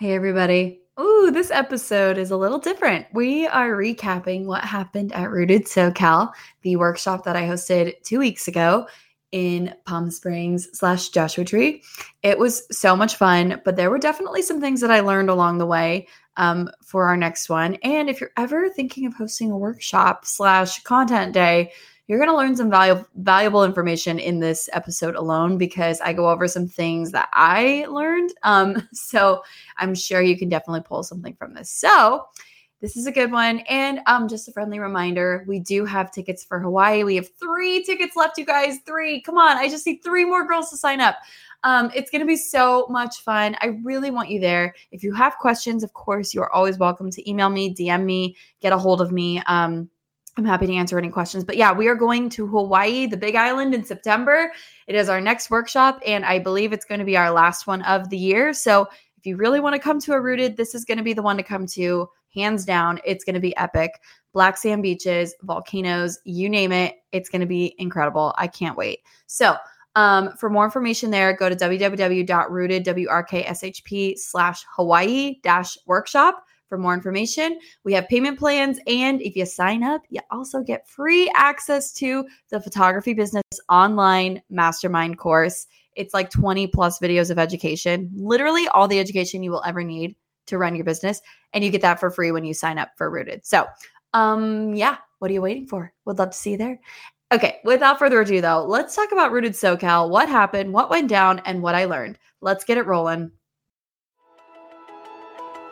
Hey, everybody. Ooh, this episode is a little different. We are recapping what happened at Rooted SoCal, the workshop that I hosted two weeks ago in Palm Springs slash Joshua Tree. It was so much fun, but there were definitely some things that I learned along the way um, for our next one. And if you're ever thinking of hosting a workshop slash content day, you're going to learn some valuable valuable information in this episode alone because I go over some things that I learned. Um, so I'm sure you can definitely pull something from this. So this is a good one. And um, just a friendly reminder we do have tickets for Hawaii. We have three tickets left, you guys. Three. Come on. I just need three more girls to sign up. Um, it's going to be so much fun. I really want you there. If you have questions, of course, you're always welcome to email me, DM me, get a hold of me. Um, I'm happy to answer any questions. But yeah, we are going to Hawaii, the Big Island in September. It is our next workshop, and I believe it's going to be our last one of the year. So if you really want to come to a rooted, this is going to be the one to come to. Hands down, it's going to be epic. Black sand beaches, volcanoes, you name it. It's going to be incredible. I can't wait. So, um, for more information there, go to www.rootedwrkshp slash Hawaii dash workshop for more information. We have payment plans, and if you sign up, you also get free access to the photography business online mastermind course. It's like 20 plus videos of education, literally all the education you will ever need to run your business. And you get that for free when you sign up for Rooted. So, um, yeah, what are you waiting for? Would love to see you there. Okay, without further ado, though, let's talk about Rooted SoCal, what happened, what went down, and what I learned. Let's get it rolling.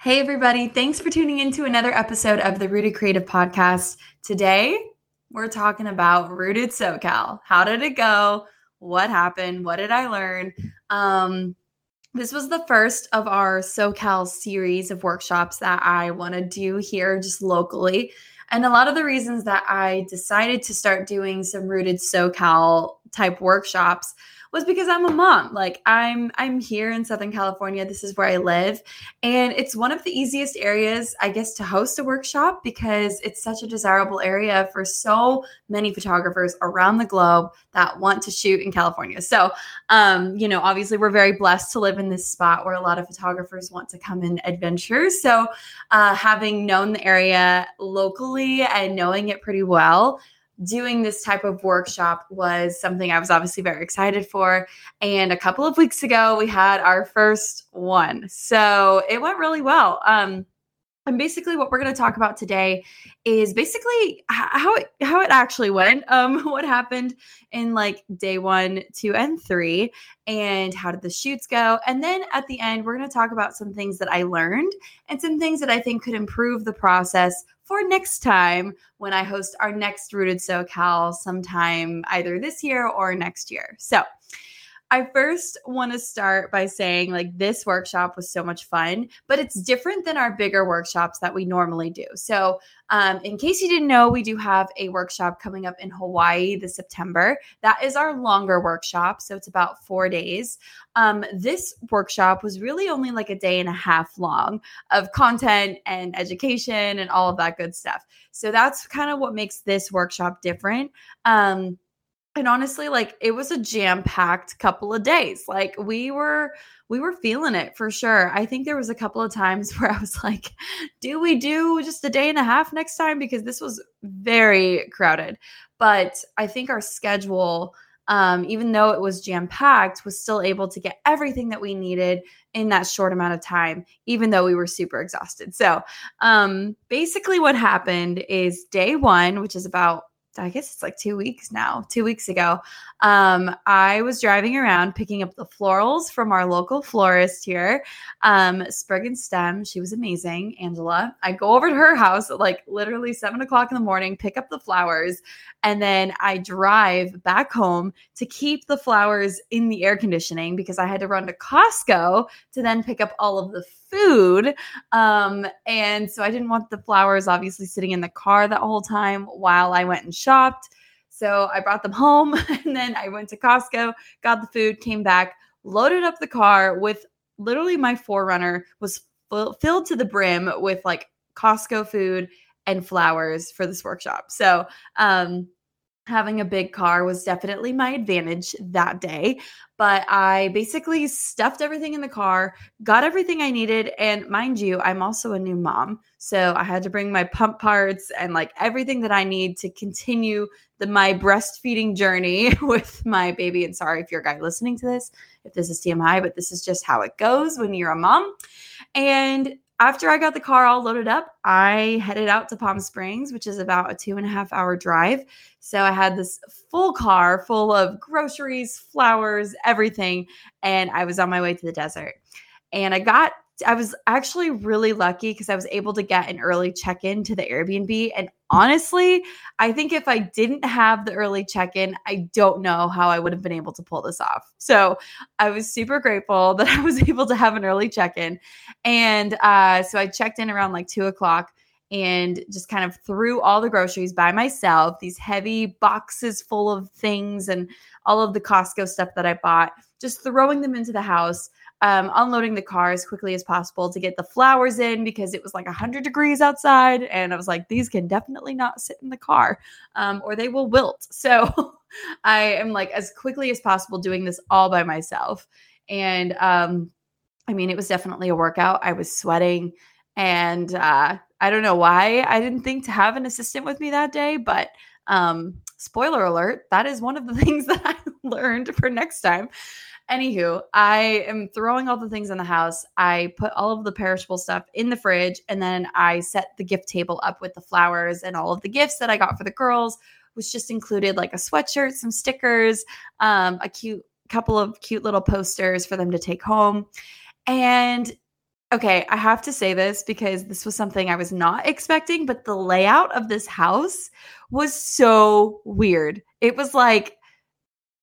Hey, everybody. Thanks for tuning in to another episode of the Rooted Creative Podcast. Today, we're talking about Rooted SoCal. How did it go? What happened? What did I learn? Um, this was the first of our SoCal series of workshops that I want to do here just locally. And a lot of the reasons that I decided to start doing some Rooted SoCal type workshops was because I'm a mom. Like I'm I'm here in Southern California. This is where I live, and it's one of the easiest areas I guess to host a workshop because it's such a desirable area for so many photographers around the globe that want to shoot in California. So, um, you know, obviously we're very blessed to live in this spot where a lot of photographers want to come and adventure. So, uh, having known the area locally and knowing it pretty well, doing this type of workshop was something I was obviously very excited for. And a couple of weeks ago, we had our first one. So it went really well. Um, and basically, what we're going to talk about today is basically how it how it actually went, um, what happened in like day one, two, and three, and how did the shoots go. And then at the end, we're going to talk about some things that I learned and some things that I think could improve the process for next time when I host our next Rooted SoCal sometime either this year or next year. So, I first want to start by saying like this workshop was so much fun, but it's different than our bigger workshops that we normally do. So, um, in case you didn't know, we do have a workshop coming up in Hawaii this September. That is our longer workshop. So, it's about four days. Um, this workshop was really only like a day and a half long of content and education and all of that good stuff. So, that's kind of what makes this workshop different. Um, and honestly like it was a jam packed couple of days. Like we were we were feeling it for sure. I think there was a couple of times where i was like do we do just a day and a half next time? Because this was very crowded. But i think our schedule um, even though it was jam packed was still able to get everything that we needed in that short amount of time even though we were super exhausted. So um, basically what happened is day one which is about I guess it's like two weeks now, two weeks ago. Um, I was driving around picking up the florals from our local florist here, um, Sprig and Stem. She was amazing, Angela. I go over to her house at like literally seven o'clock in the morning, pick up the flowers, And then I drive back home to keep the flowers in the air conditioning because I had to run to Costco to then pick up all of the food. Um, and so I didn't want the flowers obviously sitting in the car that whole time while I went and shopped. So I brought them home and then I went to Costco, got the food, came back, loaded up the car with literally my 4Runner was filled to the brim with like Costco food and flowers for this workshop. So, um, having a big car was definitely my advantage that day. But I basically stuffed everything in the car, got everything I needed. And mind you, I'm also a new mom. So I had to bring my pump parts and like everything that I need to continue the my breastfeeding journey with my baby. And sorry if you're a guy listening to this, if this is TMI, but this is just how it goes when you're a mom. And after I got the car all loaded up, I headed out to Palm Springs, which is about a two and a half hour drive. So I had this full car full of groceries, flowers, everything. And I was on my way to the desert. And I got I was actually really lucky because I was able to get an early check in to the Airbnb. And honestly, I think if I didn't have the early check in, I don't know how I would have been able to pull this off. So I was super grateful that I was able to have an early check in. And uh, so I checked in around like two o'clock and just kind of threw all the groceries by myself, these heavy boxes full of things and all of the Costco stuff that I bought, just throwing them into the house um, unloading the car as quickly as possible to get the flowers in because it was like 100 degrees outside. And I was like, these can definitely not sit in the car um, or they will wilt. So I am like, as quickly as possible, doing this all by myself. And um, I mean, it was definitely a workout. I was sweating. And uh, I don't know why I didn't think to have an assistant with me that day, but um, spoiler alert, that is one of the things that I learned for next time. Anywho, I am throwing all the things in the house. I put all of the perishable stuff in the fridge and then I set the gift table up with the flowers and all of the gifts that I got for the girls, which just included like a sweatshirt, some stickers, um, a cute couple of cute little posters for them to take home. And okay, I have to say this because this was something I was not expecting, but the layout of this house was so weird. It was like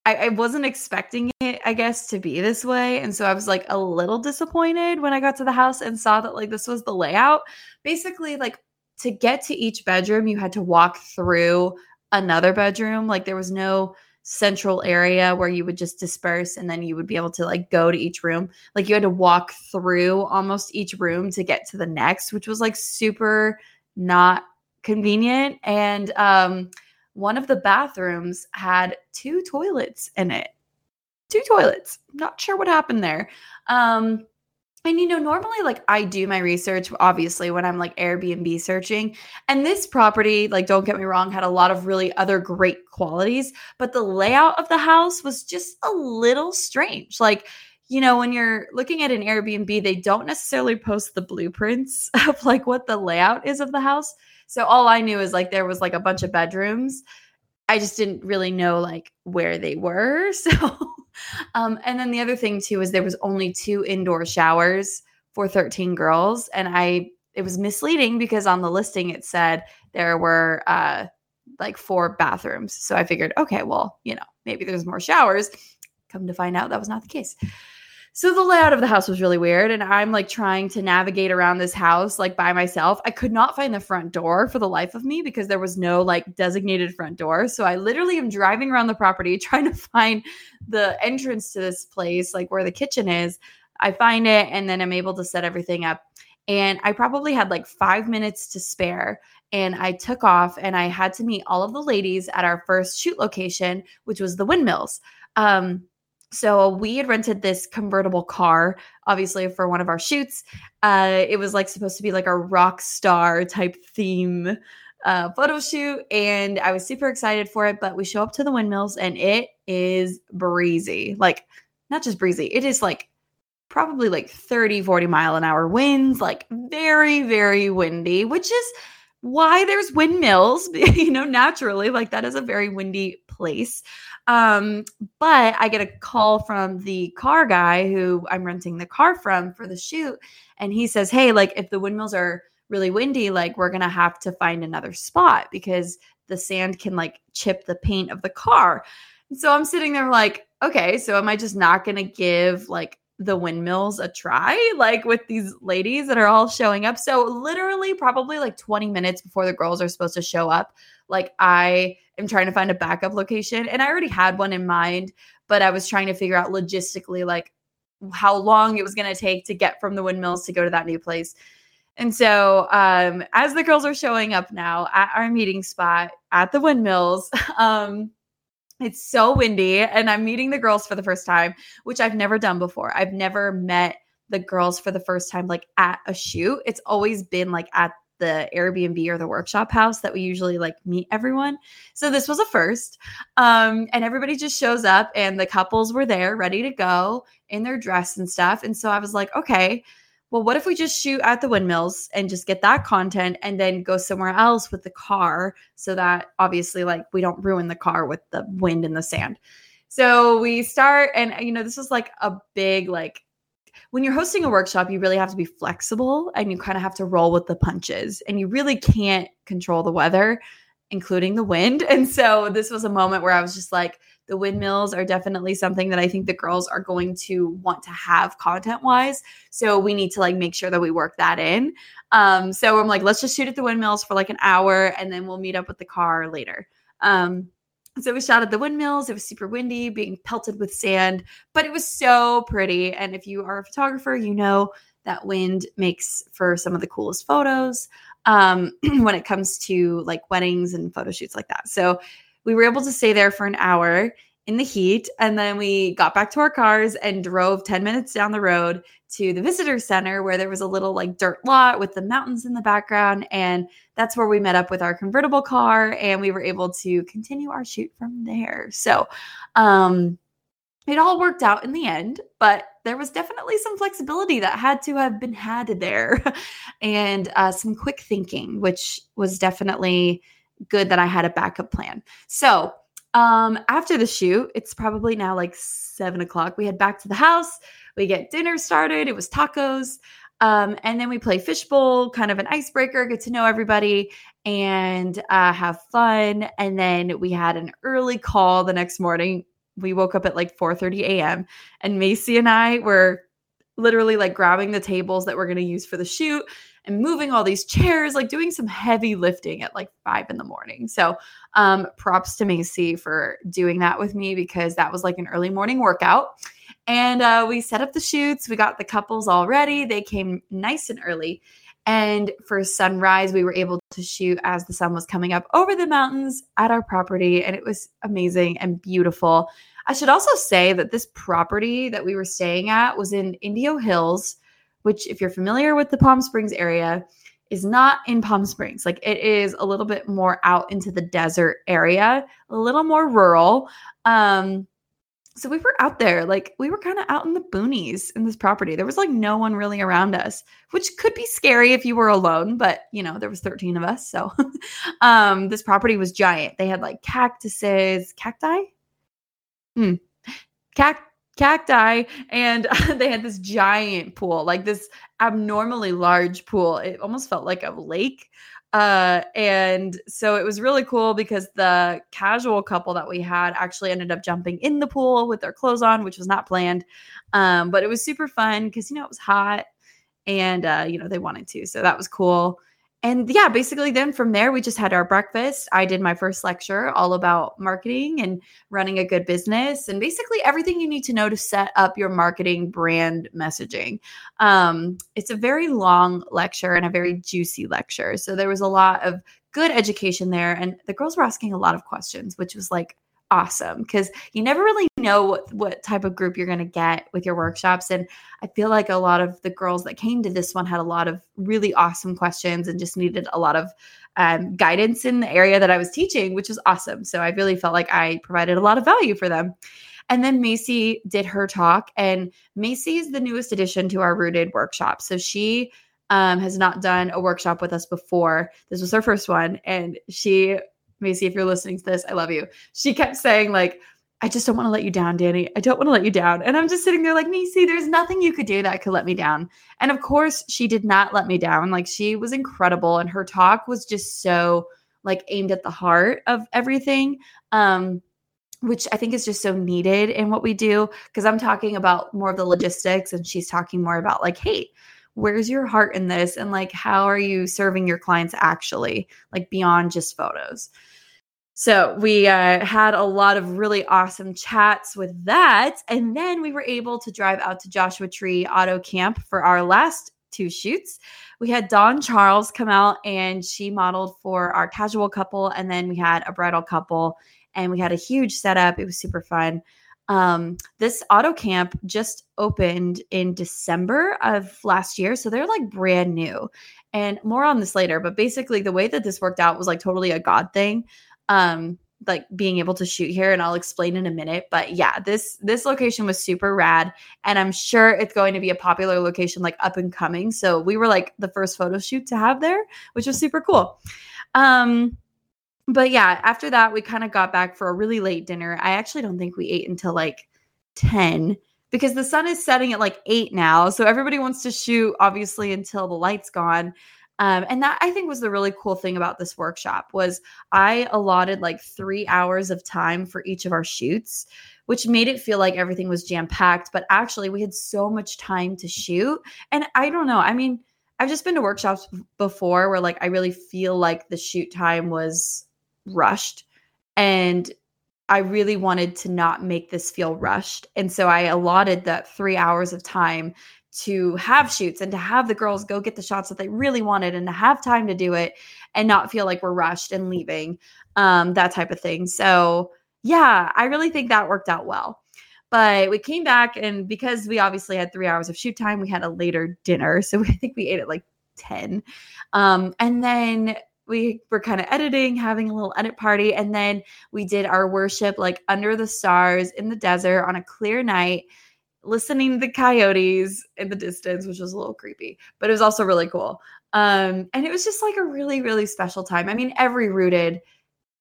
I, I, wasn't expecting it, I guess, to be this way. And so I was like a little disappointed when I got to the house and saw that like this was the layout. Basically, like to get to each bedroom, you had to walk through another bedroom. Like there was no central area where you would just disperse and then you would be able to like go to each room. Like you had to walk through almost each room to get to the next, which was like super not convenient. And um one of the bathrooms had two toilets in it. Two toilets. Not sure what happened there. Um, and you know, normally like I do my research obviously when I'm like Airbnb searching. And this property, like don't get me wrong, had a lot of really other great qualities, but the layout of the house was just a little strange. Like you know, when you're looking at an Airbnb, they don't necessarily post the blueprints of like what the layout is of the house. So all I knew is like there was like a bunch of bedrooms. I just didn't really know like where they were. So um and then the other thing too is there was only two indoor showers for 13 girls and I it was misleading because on the listing it said there were uh like four bathrooms. So I figured, okay, well, you know, maybe there's more showers. Come to find out that was not the case. So the layout of the house was really weird. And I'm like trying to navigate around this house like by myself. I could not find the front door for the life of me because there was no like designated front door. So I literally am driving around the property trying to find the entrance to this place, like where the kitchen is. I find it and then I'm able to set everything up. And I probably had like five minutes to spare. And I took off and I had to meet all of the ladies at our first shoot location, which was the windmills. Um, so we had rented this convertible car, obviously for one of our shoots. Uh, it was like supposed to be like a rock star type theme uh, photo shoot, and I was super excited for it. But we show up to the windmills, and it is breezy, like not just breezy, it is like probably like 30, 40 mile an hour winds, like very, very windy, which is why there's windmills, you know, naturally, like that is a very windy place. Um, but I get a call from the car guy who I'm renting the car from for the shoot. And he says, Hey, like if the windmills are really windy, like we're gonna have to find another spot because the sand can like chip the paint of the car. And so I'm sitting there like, okay, so am I just not gonna give like the windmills a try, like with these ladies that are all showing up? So literally, probably like 20 minutes before the girls are supposed to show up, like I am trying to find a backup location, and I already had one in mind, but I was trying to figure out logistically, like how long it was going to take to get from the windmills to go to that new place. And so, um, as the girls are showing up now at our meeting spot at the windmills, um, it's so windy, and I'm meeting the girls for the first time, which I've never done before. I've never met the girls for the first time, like at a shoot. It's always been like at the Airbnb or the workshop house that we usually like meet everyone. So this was a first. Um, and everybody just shows up, and the couples were there ready to go in their dress and stuff. And so I was like, okay, well, what if we just shoot at the windmills and just get that content and then go somewhere else with the car so that obviously, like, we don't ruin the car with the wind and the sand. So we start, and you know, this is like a big, like, when you're hosting a workshop, you really have to be flexible and you kind of have to roll with the punches, and you really can't control the weather, including the wind. And so this was a moment where I was just like, the windmills are definitely something that I think the girls are going to want to have content wise. So we need to like make sure that we work that in. Um, so I'm like, let's just shoot at the windmills for like an hour and then we'll meet up with the car later. Um, so we shot at the windmills. It was super windy, being pelted with sand, but it was so pretty. And if you are a photographer, you know that wind makes for some of the coolest photos um, when it comes to like weddings and photo shoots like that. So we were able to stay there for an hour in the heat. And then we got back to our cars and drove 10 minutes down the road to the visitor center where there was a little like dirt lot with the mountains in the background. And that's where we met up with our convertible car and we were able to continue our shoot from there. So, um, it all worked out in the end, but there was definitely some flexibility that had to have been had there and uh, some quick thinking, which was definitely good that I had a backup plan. So, um, after the shoot, it's probably now like seven o'clock. We head back to the house. We get dinner started. It was tacos. Um, and then we play fishbowl, kind of an icebreaker, get to know everybody and uh, have fun. And then we had an early call the next morning. We woke up at like 4 30 a.m. And Macy and I were literally like grabbing the tables that we're going to use for the shoot and moving all these chairs, like doing some heavy lifting at like five in the morning. So, um, props to Macy for doing that with me because that was like an early morning workout. And uh, we set up the shoots. We got the couples all ready. They came nice and early. And for sunrise, we were able to shoot as the sun was coming up over the mountains at our property. And it was amazing and beautiful. I should also say that this property that we were staying at was in Indio Hills, which, if you're familiar with the Palm Springs area, is not in Palm Springs. Like it is a little bit more out into the desert area, a little more rural. Um, so we were out there, like we were kind of out in the boonies in this property. There was like no one really around us, which could be scary if you were alone, but you know, there was 13 of us. So um this property was giant. They had like cactuses, cacti? Hmm. Cact cacti and they had this giant pool like this abnormally large pool. It almost felt like a lake uh, and so it was really cool because the casual couple that we had actually ended up jumping in the pool with their clothes on which was not planned um, but it was super fun because you know it was hot and uh, you know they wanted to so that was cool and yeah, basically, then from there, we just had our breakfast. I did my first lecture all about marketing and running a good business, and basically everything you need to know to set up your marketing brand messaging. Um, it's a very long lecture and a very juicy lecture. So there was a lot of good education there, and the girls were asking a lot of questions, which was like awesome because you never really know what, what type of group you're going to get with your workshops. And I feel like a lot of the girls that came to this one had a lot of really awesome questions and just needed a lot of um, guidance in the area that I was teaching, which was awesome. So I really felt like I provided a lot of value for them. And then Macy did her talk, and Macy is the newest addition to our Rooted workshop. So she um, has not done a workshop with us before. This was her first one, and she Macy, if you're listening to this, I love you. She kept saying, like, I just don't want to let you down, Danny. I don't want to let you down. And I'm just sitting there like, Macy, there's nothing you could do that could let me down. And of course, she did not let me down. Like she was incredible and her talk was just so like aimed at the heart of everything. Um which I think is just so needed in what we do because I'm talking about more of the logistics and she's talking more about like, hey, where's your heart in this and like how are you serving your clients actually like beyond just photos so we uh, had a lot of really awesome chats with that. And then we were able to drive out to Joshua Tree Auto Camp for our last two shoots. We had Dawn Charles come out and she modeled for our casual couple. And then we had a bridal couple and we had a huge setup. It was super fun. Um, this auto camp just opened in December of last year. So they're like brand new. And more on this later. But basically, the way that this worked out was like totally a God thing um like being able to shoot here and I'll explain in a minute but yeah this this location was super rad and I'm sure it's going to be a popular location like up and coming so we were like the first photo shoot to have there which was super cool um but yeah after that we kind of got back for a really late dinner I actually don't think we ate until like 10 because the sun is setting at like 8 now so everybody wants to shoot obviously until the lights gone um, and that I think was the really cool thing about this workshop was I allotted like three hours of time for each of our shoots, which made it feel like everything was jam packed. But actually, we had so much time to shoot. And I don't know. I mean, I've just been to workshops before where like I really feel like the shoot time was rushed, and I really wanted to not make this feel rushed. And so I allotted that three hours of time to have shoots and to have the girls go get the shots that they really wanted and to have time to do it and not feel like we're rushed and leaving um, that type of thing. So yeah i really think that worked out well. But we came back and because we obviously had three hours of shoot time we had a later dinner. So i think we ate at like 10 um, and then we were kind of editing, having a little edit party, and then we did our worship like under the stars in the desert on a clear night listening to the coyotes in the distance, which was a little creepy, but it was also really cool. Um, and it was just like a really, really special time. I mean, every rooted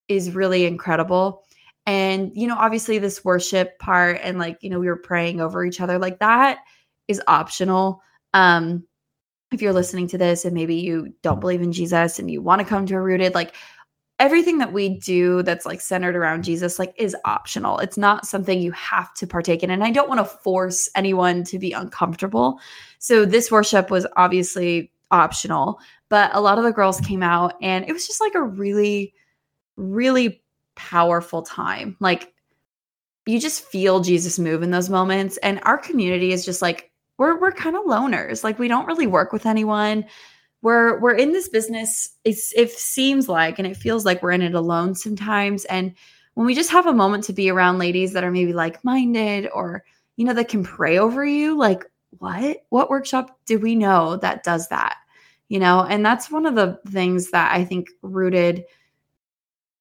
is really incredible. And, you know, obviously this worship part and like, you know, we were praying over each other, like that is optional. Um, if you're listening to this and maybe you don't believe in Jesus and you want to come to a rooted, like everything that we do that's like centered around Jesus like is optional. It's not something you have to partake in and I don't want to force anyone to be uncomfortable. So this worship was obviously optional, but a lot of the girls came out and it was just like a really really powerful time. Like you just feel Jesus move in those moments and our community is just like we're we're kind of loners. Like we don't really work with anyone. We're we're in this business it's, it seems like and it feels like we're in it alone sometimes and when we just have a moment to be around ladies that are maybe like-minded or you know that can pray over you like what? What workshop do we know that does that? You know and that's one of the things that i think rooted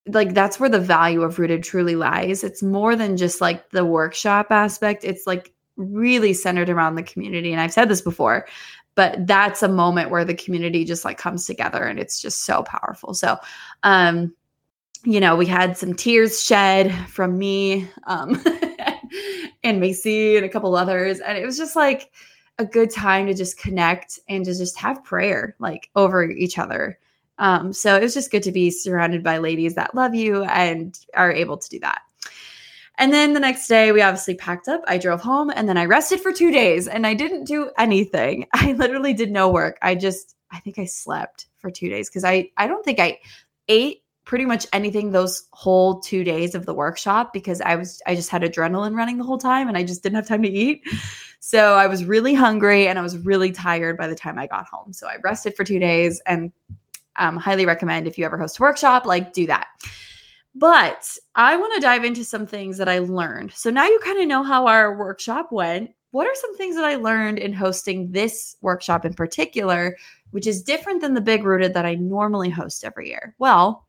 like that's where the value of rooted truly lies. It's more than just like the workshop aspect it's like really centered around the community and i've said this before but that's a moment where the community just like comes together and it's just so powerful. So um you know we had some tears shed from me um and macy and a couple others and it was just like a good time to just connect and to just have prayer like over each other. Um so it was just good to be surrounded by ladies that love you and are able to do that and then the next day, we obviously packed up. I drove home and then I rested for two days and I didn't do anything. I literally did no work. I just, I think I slept for two days because I, I don't think I ate pretty much anything those whole two days of the workshop because I was, I just had adrenaline running the whole time and I just didn't have time to eat. So I was really hungry and I was really tired by the time I got home. So I rested for two days and um, highly recommend if you ever host a workshop, like do that. But I want to dive into some things that I learned. So now you kind of know how our workshop went. What are some things that I learned in hosting this workshop in particular, which is different than the big rooted that I normally host every year? Well,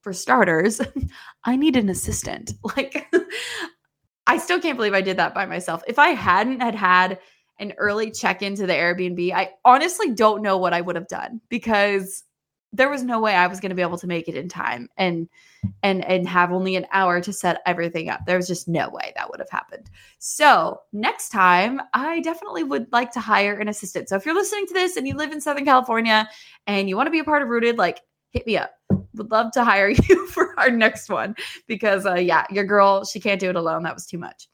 for starters, I need an assistant. Like, I still can't believe I did that by myself. If I hadn't had had an early check into the Airbnb, I honestly don't know what I would have done because there was no way I was going to be able to make it in time and and and have only an hour to set everything up. There was just no way that would have happened. So, next time, I definitely would like to hire an assistant. So, if you're listening to this and you live in Southern California and you want to be a part of Rooted, like hit me up. Would love to hire you for our next one because uh yeah, your girl, she can't do it alone. That was too much.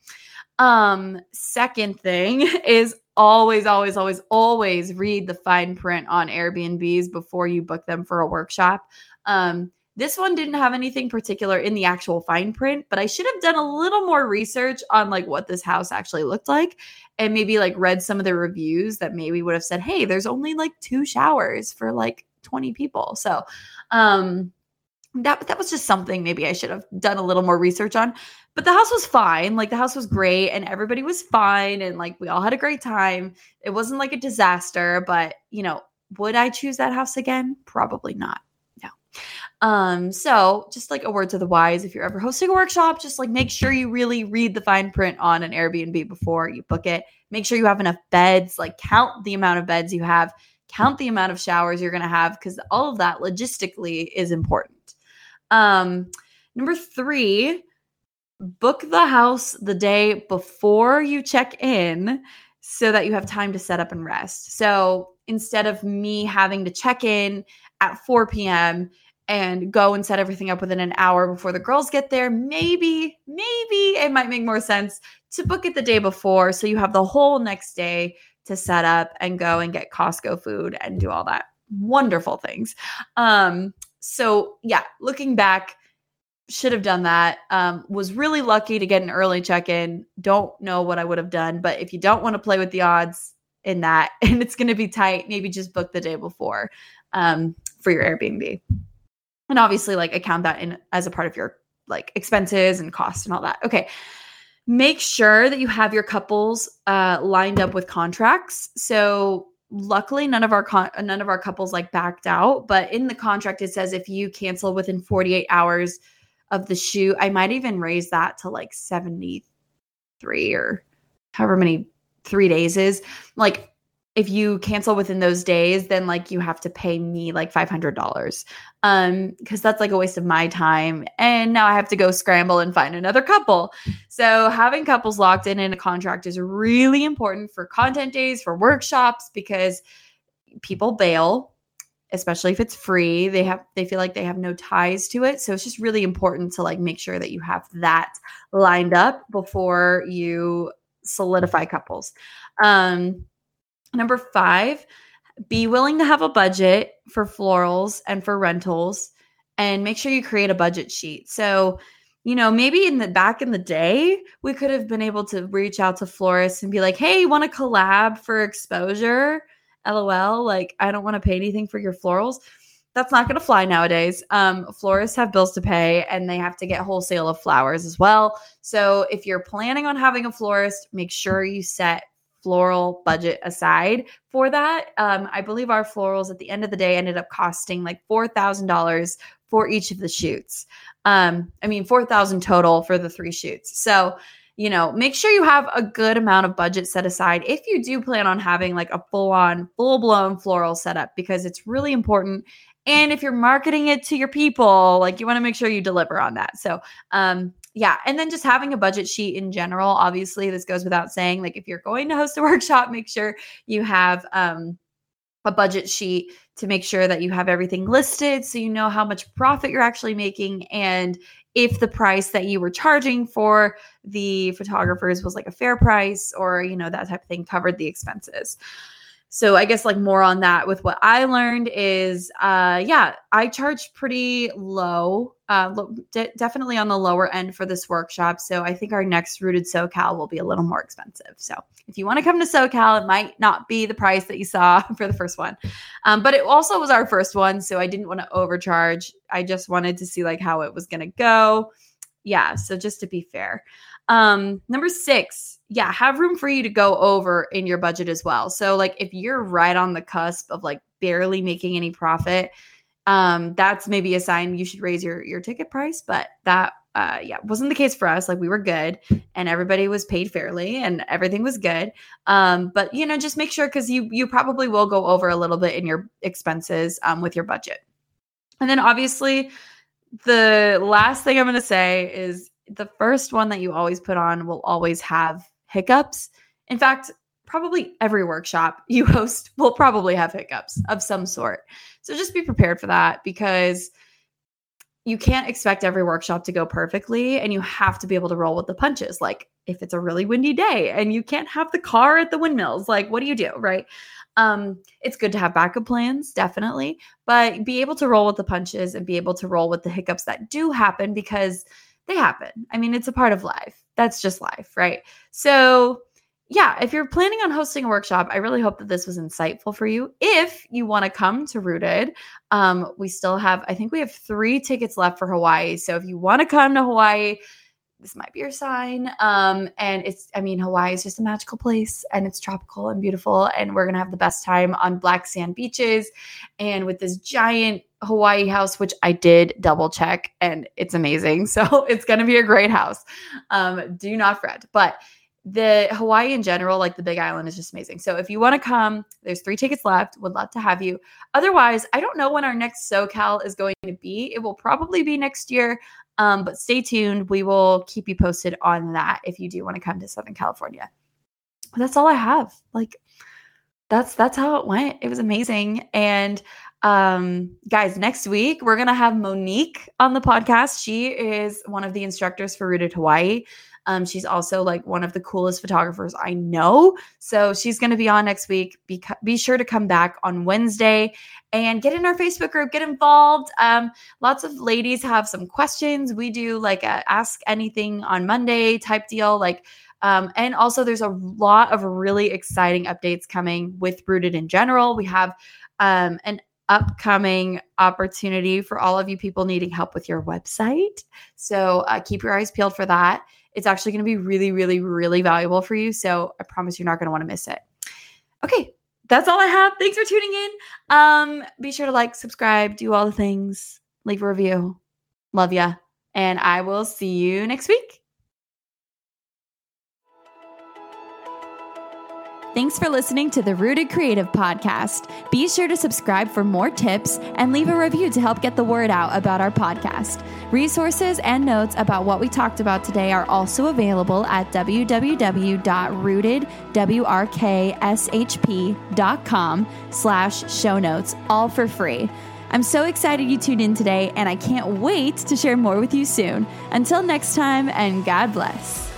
Um, second thing is always, always, always, always read the fine print on Airbnbs before you book them for a workshop. Um, this one didn't have anything particular in the actual fine print, but I should have done a little more research on like what this house actually looked like and maybe like read some of the reviews that maybe would have said, "Hey, there's only like two showers for like 20 people." So, um that that was just something maybe I should have done a little more research on. But the house was fine. Like the house was great and everybody was fine and like we all had a great time. It wasn't like a disaster, but you know, would I choose that house again? Probably not. No. Um so just like a word to the wise if you're ever hosting a workshop, just like make sure you really read the fine print on an Airbnb before you book it. Make sure you have enough beds, like count the amount of beds you have, count the amount of showers you're going to have cuz all of that logistically is important. Um, number three, book the house the day before you check in so that you have time to set up and rest. So instead of me having to check in at 4 p.m. and go and set everything up within an hour before the girls get there, maybe, maybe it might make more sense to book it the day before so you have the whole next day to set up and go and get Costco food and do all that wonderful things. Um, so yeah, looking back, should have done that. Um, was really lucky to get an early check in. Don't know what I would have done, but if you don't want to play with the odds in that and it's going to be tight, maybe just book the day before um, for your Airbnb. And obviously, like account that in as a part of your like expenses and costs and all that. Okay. Make sure that you have your couples uh, lined up with contracts. So luckily none of our con- none of our couples like backed out but in the contract it says if you cancel within 48 hours of the shoot i might even raise that to like 73 or however many 3 days is. Like if you cancel within those days then like you have to pay me like $500 um because that's like a waste of my time. And now i have to go scramble and find another couple. So having couples locked in in a contract is really important for content days for workshops because people bail especially if it's free. They have they feel like they have no ties to it. So it's just really important to like make sure that you have that lined up before you solidify couples. Um Number five, be willing to have a budget for florals and for rentals and make sure you create a budget sheet. So, you know, maybe in the back in the day, we could have been able to reach out to florists and be like, hey, you want to collab for exposure? LOL. Like, I don't want to pay anything for your florals. That's not going to fly nowadays. Um, florists have bills to pay and they have to get wholesale of flowers as well. So, if you're planning on having a florist, make sure you set floral budget aside for that. Um, I believe our florals at the end of the day ended up costing like four thousand dollars for each of the shoots. Um, I mean, four thousand total for the three shoots. So you know, make sure you have a good amount of budget set aside if you do plan on having like a full on, full blown floral setup because it's really important. And if you're marketing it to your people, like you want to make sure you deliver on that. So, um, yeah and then just having a budget sheet in general obviously this goes without saying like if you're going to host a workshop make sure you have um a budget sheet to make sure that you have everything listed so you know how much profit you're actually making and if the price that you were charging for the photographers was like a fair price or you know that type of thing covered the expenses so i guess like more on that with what i learned is uh yeah i charge pretty low uh lo- de- definitely on the lower end for this workshop. So i think our next rooted socal will be a little more expensive. So if you want to come to socal it might not be the price that you saw for the first one. Um, but it also was our first one so i didn't want to overcharge. I just wanted to see like how it was going to go. Yeah so just to be fair. Um, number six, yeah, have room for you to go over in your budget as well. So, like, if you're right on the cusp of like barely making any profit, um, that's maybe a sign you should raise your your ticket price. But that, uh, yeah, wasn't the case for us. Like, we were good, and everybody was paid fairly, and everything was good. Um, but you know, just make sure because you you probably will go over a little bit in your expenses um, with your budget. And then obviously, the last thing I'm going to say is the first one that you always put on will always have hiccups. In fact, probably every workshop you host will probably have hiccups of some sort. So just be prepared for that because you can't expect every workshop to go perfectly and you have to be able to roll with the punches. Like if it's a really windy day and you can't have the car at the windmills, like what do you do, right? Um, it's good to have backup plans, definitely, but be able to roll with the punches and be able to roll with the hiccups that do happen because they happen. I mean, it's a part of life. That's just life, right? So yeah, if you're planning on hosting a workshop, I really hope that this was insightful for you. If you want to come to Rooted, um, we still have, I think we have three tickets left for Hawaii. So if you want to come to Hawaii, this might be your sign. Um, and it's, I mean, Hawaii is just a magical place and it's tropical and beautiful. And we're going to have the best time on black sand beaches and with this giant Hawaii house, which I did double check and it's amazing. So it's going to be a great house. Um, do not fret. But the Hawaii in general, like the Big Island, is just amazing. So if you want to come, there's three tickets left. Would love to have you. Otherwise, I don't know when our next SoCal is going to be. It will probably be next year. Um, but stay tuned. We will keep you posted on that if you do want to come to Southern California. But that's all I have. Like that's that's how it went. It was amazing. And um guys, next week we're gonna have Monique on the podcast. She is one of the instructors for Rooted Hawaii. Um, she's also like one of the coolest photographers I know. So she's going to be on next week. Be, be sure to come back on Wednesday and get in our Facebook group, get involved. Um, lots of ladies have some questions. We do like a ask anything on Monday type deal. Like, um, and also, there's a lot of really exciting updates coming with Rooted in general. We have um, an upcoming opportunity for all of you people needing help with your website. So uh, keep your eyes peeled for that. It's actually going to be really, really, really valuable for you. So I promise you're not going to want to miss it. Okay, that's all I have. Thanks for tuning in. Um, be sure to like, subscribe, do all the things, leave a review. Love ya. And I will see you next week. Thanks for listening to the Rooted Creative Podcast. Be sure to subscribe for more tips and leave a review to help get the word out about our podcast. Resources and notes about what we talked about today are also available at www.rootedwrkshp.com slash show notes, all for free. I'm so excited you tuned in today, and I can't wait to share more with you soon. Until next time, and God bless.